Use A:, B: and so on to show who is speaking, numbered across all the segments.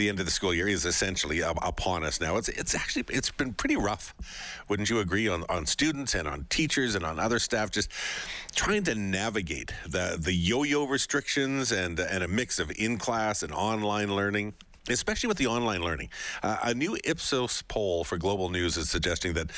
A: the end of the school year is essentially upon us now. It's it's actually it's been pretty rough, wouldn't you agree? On on students and on teachers and on other staff, just trying to navigate the the yo-yo restrictions and and a mix of in class and online learning especially with the online learning. Uh, a new Ipsos poll for Global News is suggesting that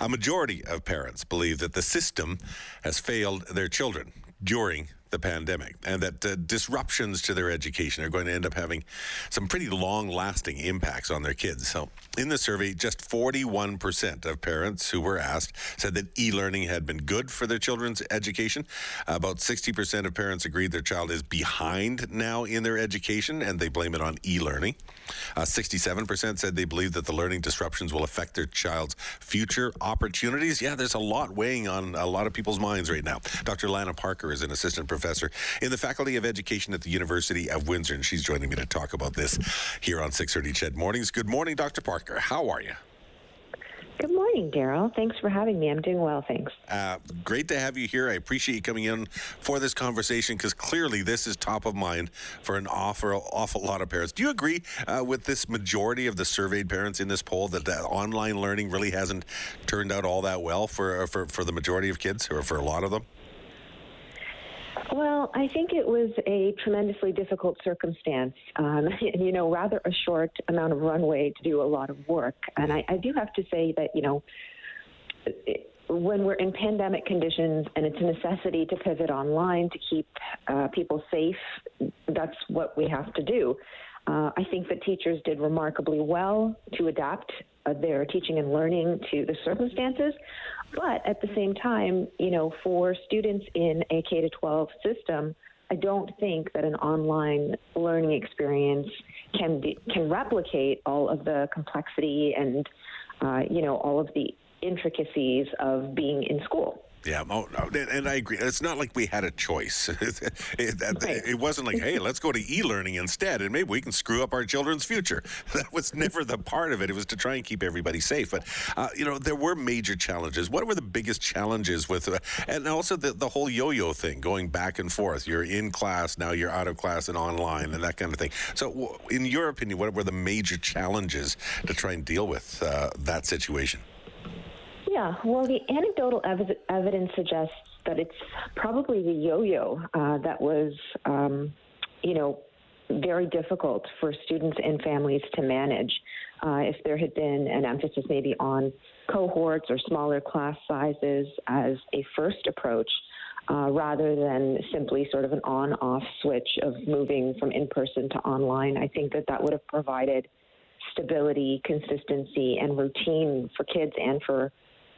A: a majority of parents believe that the system has failed their children during the pandemic and that uh, disruptions to their education are going to end up having some pretty long lasting impacts on their kids. So, in the survey, just 41% of parents who were asked said that e learning had been good for their children's education. About 60% of parents agreed their child is behind now in their education and they blame it on e learning. Uh, 67% said they believe that the learning disruptions will affect their child's future opportunities. Yeah, there's a lot weighing on a lot of people's minds right now. Dr. Lana Parker is an assistant professor in the Faculty of Education at the University of Windsor, and she's joining me to talk about this here on 630 CHED Mornings. Good morning, Dr. Parker. How are you?
B: Good morning, Daryl. Thanks for having me. I'm doing well, thanks.
A: Uh, great to have you here. I appreciate you coming in for this conversation because clearly this is top of mind for an awful, awful lot of parents. Do you agree uh, with this majority of the surveyed parents in this poll that, that online learning really hasn't turned out all that well for, for, for the majority of kids or for a lot of them?
B: Well, I think it was a tremendously difficult circumstance, um, you know, rather a short amount of runway to do a lot of work. And I, I do have to say that you know, it, when we're in pandemic conditions and it's a necessity to pivot online to keep uh, people safe, that's what we have to do. Uh, I think that teachers did remarkably well to adapt uh, their teaching and learning to the circumstances. But at the same time, you know, for students in a K to 12 system, I don't think that an online learning experience can be, can replicate all of the complexity and uh, you know all of the intricacies of being in school.
A: Yeah, oh, and I agree. It's not like we had a choice. it, wasn't like, hey, let's go to e-learning instead, and maybe we can screw up our children's future. That was never the part of it. It was to try and keep everybody safe. But uh, you know, there were major challenges. What were the biggest challenges with, uh, and also the the whole yo-yo thing, going back and forth. You're in class now, you're out of class and online, and that kind of thing. So, in your opinion, what were the major challenges to try and deal with uh, that situation?
B: Yeah, well, the anecdotal ev- evidence suggests that it's probably the yo-yo uh, that was, um, you know, very difficult for students and families to manage. Uh, if there had been an emphasis maybe on cohorts or smaller class sizes as a first approach, uh, rather than simply sort of an on-off switch of moving from in-person to online, I think that that would have provided stability, consistency, and routine for kids and for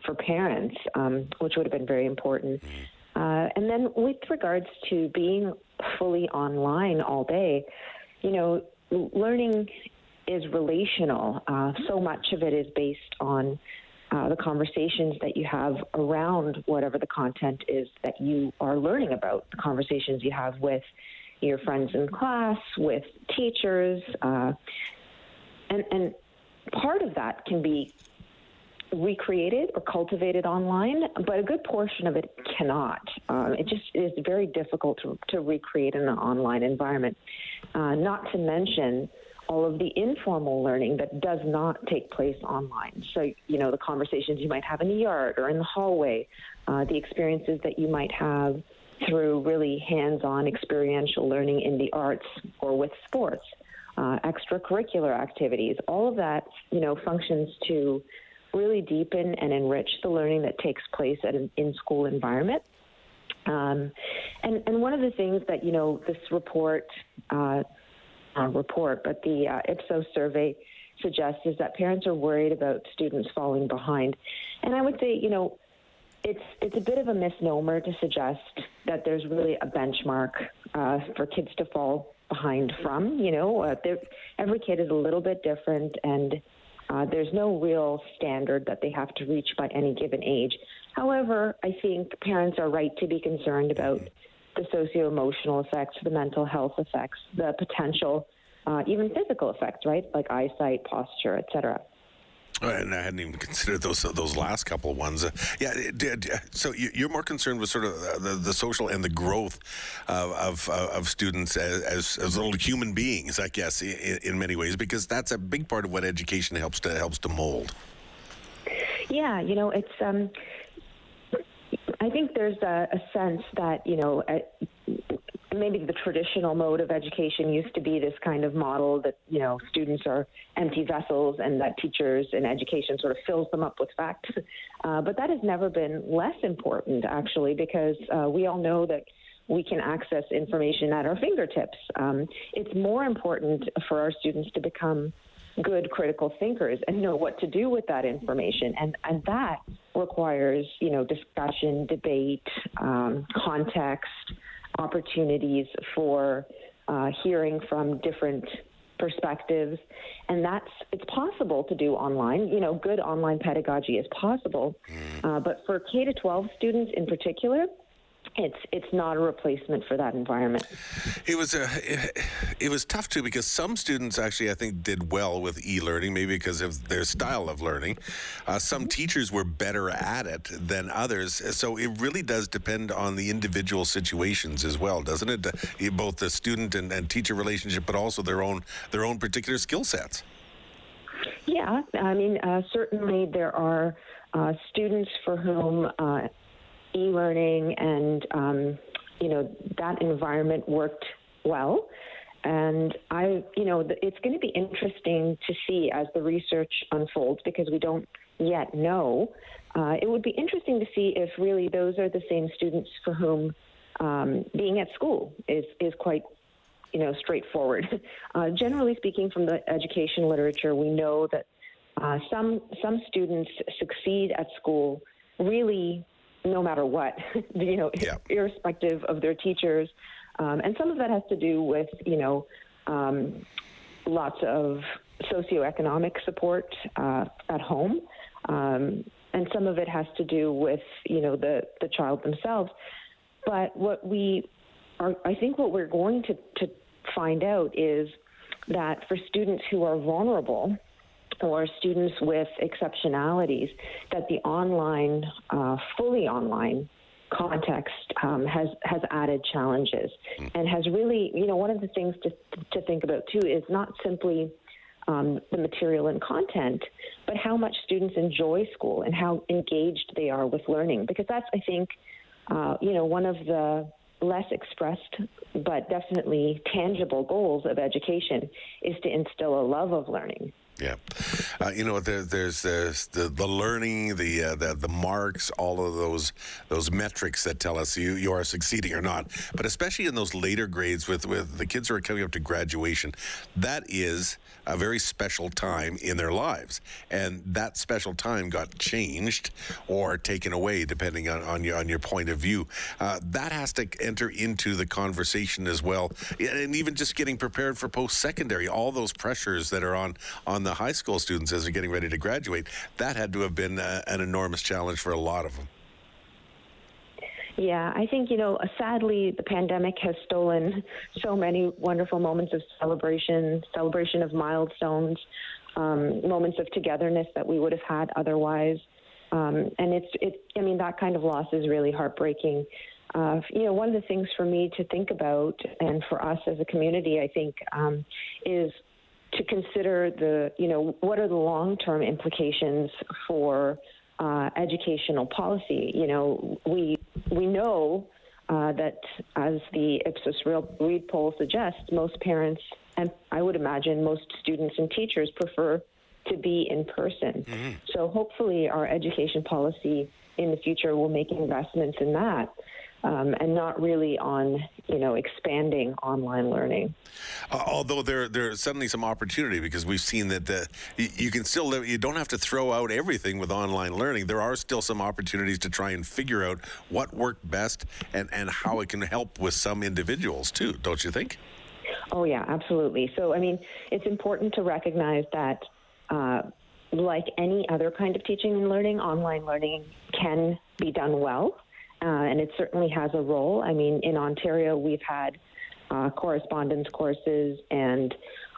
B: for parents, um, which would have been very important. Uh, and then with regards to being fully online all day, you know, learning is relational. Uh, so much of it is based on uh, the conversations that you have around whatever the content is that you are learning about, the conversations you have with your friends in class, with teachers, uh, and, and part of that can be recreated or cultivated online, but a good portion of it cannot. Um, it just is very difficult to, to recreate in an online environment. Uh, not to mention all of the informal learning that does not take place online. So, you know, the conversations you might have in the yard or in the hallway, uh, the experiences that you might have through really hands on experiential learning in the arts or with sports. Uh, extracurricular activities, all of that, you know, functions to really deepen and enrich the learning that takes place at an in-school environment. Um, and, and one of the things that, you know, this report, uh, uh, report, but the uh, Ipsos survey suggests is that parents are worried about students falling behind. And I would say, you know, it's it's a bit of a misnomer to suggest that there's really a benchmark uh, for kids to fall behind from. You know, uh, every kid is a little bit different, and uh, there's no real standard that they have to reach by any given age. However, I think parents are right to be concerned about the socio emotional effects, the mental health effects, the potential, uh, even physical effects, right? Like eyesight, posture, etc.
A: And I hadn't even considered those those last couple of ones. Uh, yeah, so you're more concerned with sort of the, the social and the growth of of, of students as, as, as little human beings, I guess, in, in, many ways, because that's a big part of what education helps to helps to mold.
B: Yeah, you know, it's. Um, I think there's a, a sense that you know maybe the traditional mode of education used to be this kind of model that you know students are empty vessels and that teachers and education sort of fills them up with facts. Uh, but that has never been less important actually because uh, we all know that we can access information at our fingertips. Um, it's more important for our students to become good critical thinkers and know what to do with that information. And and that requires you know discussion debate um, context opportunities for uh, hearing from different perspectives. And that's it's possible to do online. You know good online pedagogy is possible. Mm. uh, but for k to 12 students in particular it's it's not a replacement for that environment.
A: It was a it, it, was tough too because some students actually I think did well with e-learning maybe because of their style of learning. Uh, some mm-hmm. teachers were better at it than others, so it really does depend on the individual situations as well, doesn't it? Uh, both the student and, and teacher relationship, but also their own their own particular skill sets.
B: Yeah, I mean uh, certainly there are uh, students for whom uh, e-learning and um, you know that environment worked well. And I, you know, it's going to be interesting to see as the research unfolds because we don't yet know. Uh, it would be interesting to see if really those are the same students for whom um, being at school is is quite you know straightforward. Uh, generally speaking, from the education literature, we know that uh, some some students succeed at school really no matter what, you know, yeah. irrespective of their teachers. Um, and some of that has to do with, you know, um, lots of socioeconomic support uh, at home. Um, and some of it has to do with, you know, the, the child themselves. But what we are, I think what we're going to, to find out is that for students who are vulnerable, or students with exceptionalities that the online, uh, fully online context um, has has added challenges hmm. and has really, you know, one of the things to to think about too is not simply um, the material and content, but how much students enjoy school and how engaged they are with learning. Because that's, I think, uh, you know, one of the less expressed but definitely tangible goals of education is to instill a love of learning.
A: Yeah, uh, you know there, there's, there's the the learning, the, uh, the the marks, all of those those metrics that tell us you you are succeeding or not. But especially in those later grades with with the kids who are coming up to graduation, that is a very special time in their lives, and that special time got changed or taken away depending on, on your on your point of view. Uh, that has to enter into the conversation as well, and even just getting prepared for post secondary, all those pressures that are on on the the high school students as they're getting ready to graduate, that had to have been uh, an enormous challenge for a lot of them.
B: Yeah, I think, you know, sadly, the pandemic has stolen so many wonderful moments of celebration, celebration of milestones, um, moments of togetherness that we would have had otherwise. Um, and it's, it, I mean, that kind of loss is really heartbreaking. Uh, you know, one of the things for me to think about, and for us as a community, I think, um, is to consider the, you know, what are the long term implications for uh, educational policy? You know, we, we know uh, that, as the Ipsos Reid poll suggests, most parents, and I would imagine most students and teachers, prefer to be in person. Mm-hmm. So hopefully, our education policy in the future will make investments in that um, and not really on you know expanding online learning.
A: Uh, although there there's suddenly some opportunity because we've seen that the, you can still live, you don't have to throw out everything with online learning. There are still some opportunities to try and figure out what worked best and and how it can help with some individuals too. Don't you think?
B: Oh yeah, absolutely. So I mean, it's important to recognize that. Uh, like any other kind of teaching and learning, online learning can be done well uh, and it certainly has a role. I mean, in Ontario, we've had uh, correspondence courses and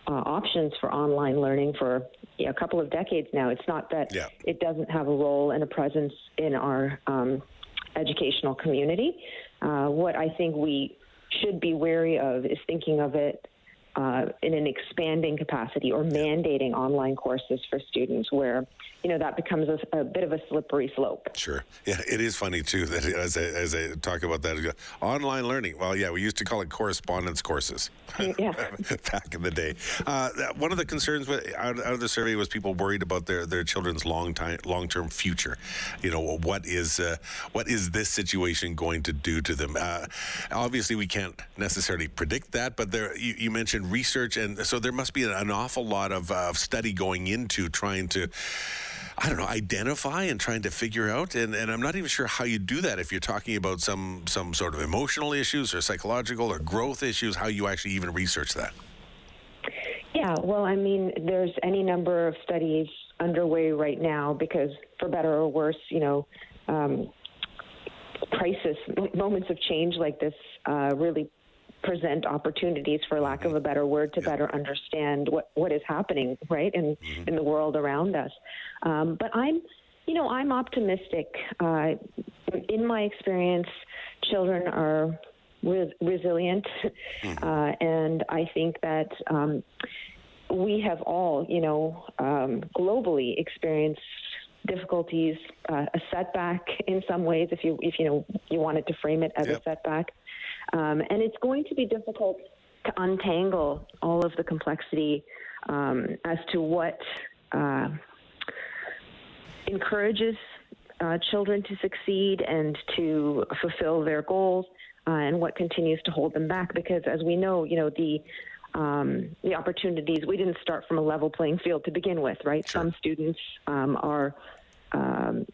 B: uh, options for online learning for a couple of decades now. It's not that
A: yeah.
B: it doesn't have a role and a presence in our um, educational community. Uh, what I think we should be wary of is thinking of it uh, in an expanding capacity or mandating online courses for students where you know that becomes a, a, bit of a slippery slope.
A: Sure. Yeah it is funny too that as I, as I talk about that online learning. Well yeah we used to call it correspondence courses.
B: Yeah.
A: back in the day. Uh, one of the concerns with, out, out, of the survey was people worried about their, their children's long time long term future. You know what is uh, what is this situation going to do to them? Uh, obviously we can't necessarily predict that but there you, you mentioned research, and so there must be an awful lot of uh, study going into trying to. I don't know, identify and trying to figure out, and, and I'm not even sure how you do that if you're talking about some some sort of emotional issues or psychological or growth issues. How you actually even research that?
B: Yeah, well, I mean, there's any number of studies underway right now because, for better or worse, you know, um, crisis moments of change like this uh, really present opportunities, for lack of a better word, to yeah. better understand what, what is happening, right, in, mm-hmm. in the world around us. Um, but I'm, you know, I'm optimistic. Uh, in my experience, children are re- resilient, mm-hmm. uh, and I think that um, we have all, you know, um, globally experienced difficulties, uh, a setback in some ways, if you if you know you wanted to frame it as yep. a setback. Um, and it's going to be difficult to untangle all of the complexity um, as to what uh, encourages uh, children to succeed and to fulfill their goals, uh, and what continues to hold them back. Because as we know, you know the um, the opportunities we didn't start from a level playing field to begin with, right? Sure. Some students um, are um,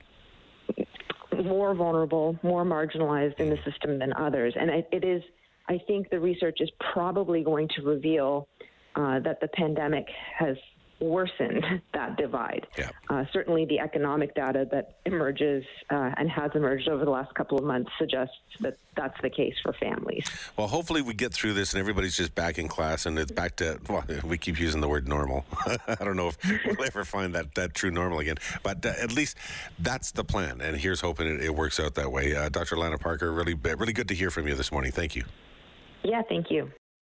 B: more vulnerable, more marginalized in the system than others. And it, it is, I think the research is probably going to reveal uh, that the pandemic has worsened that divide.
A: Yeah.
B: Uh, certainly, the economic data that emerges uh, and has emerged over the last couple of months suggests that that's the case for families.
A: Well, hopefully, we get through this and everybody's just back in class and it's back to, well, we keep using the word normal. I don't know if we'll ever find that, that true normal again, but uh, at least that's the plan. And here's hoping it, it works out that way. Uh, Dr. Lana Parker, really, really good to hear from you this morning. Thank you.
B: Yeah, thank you.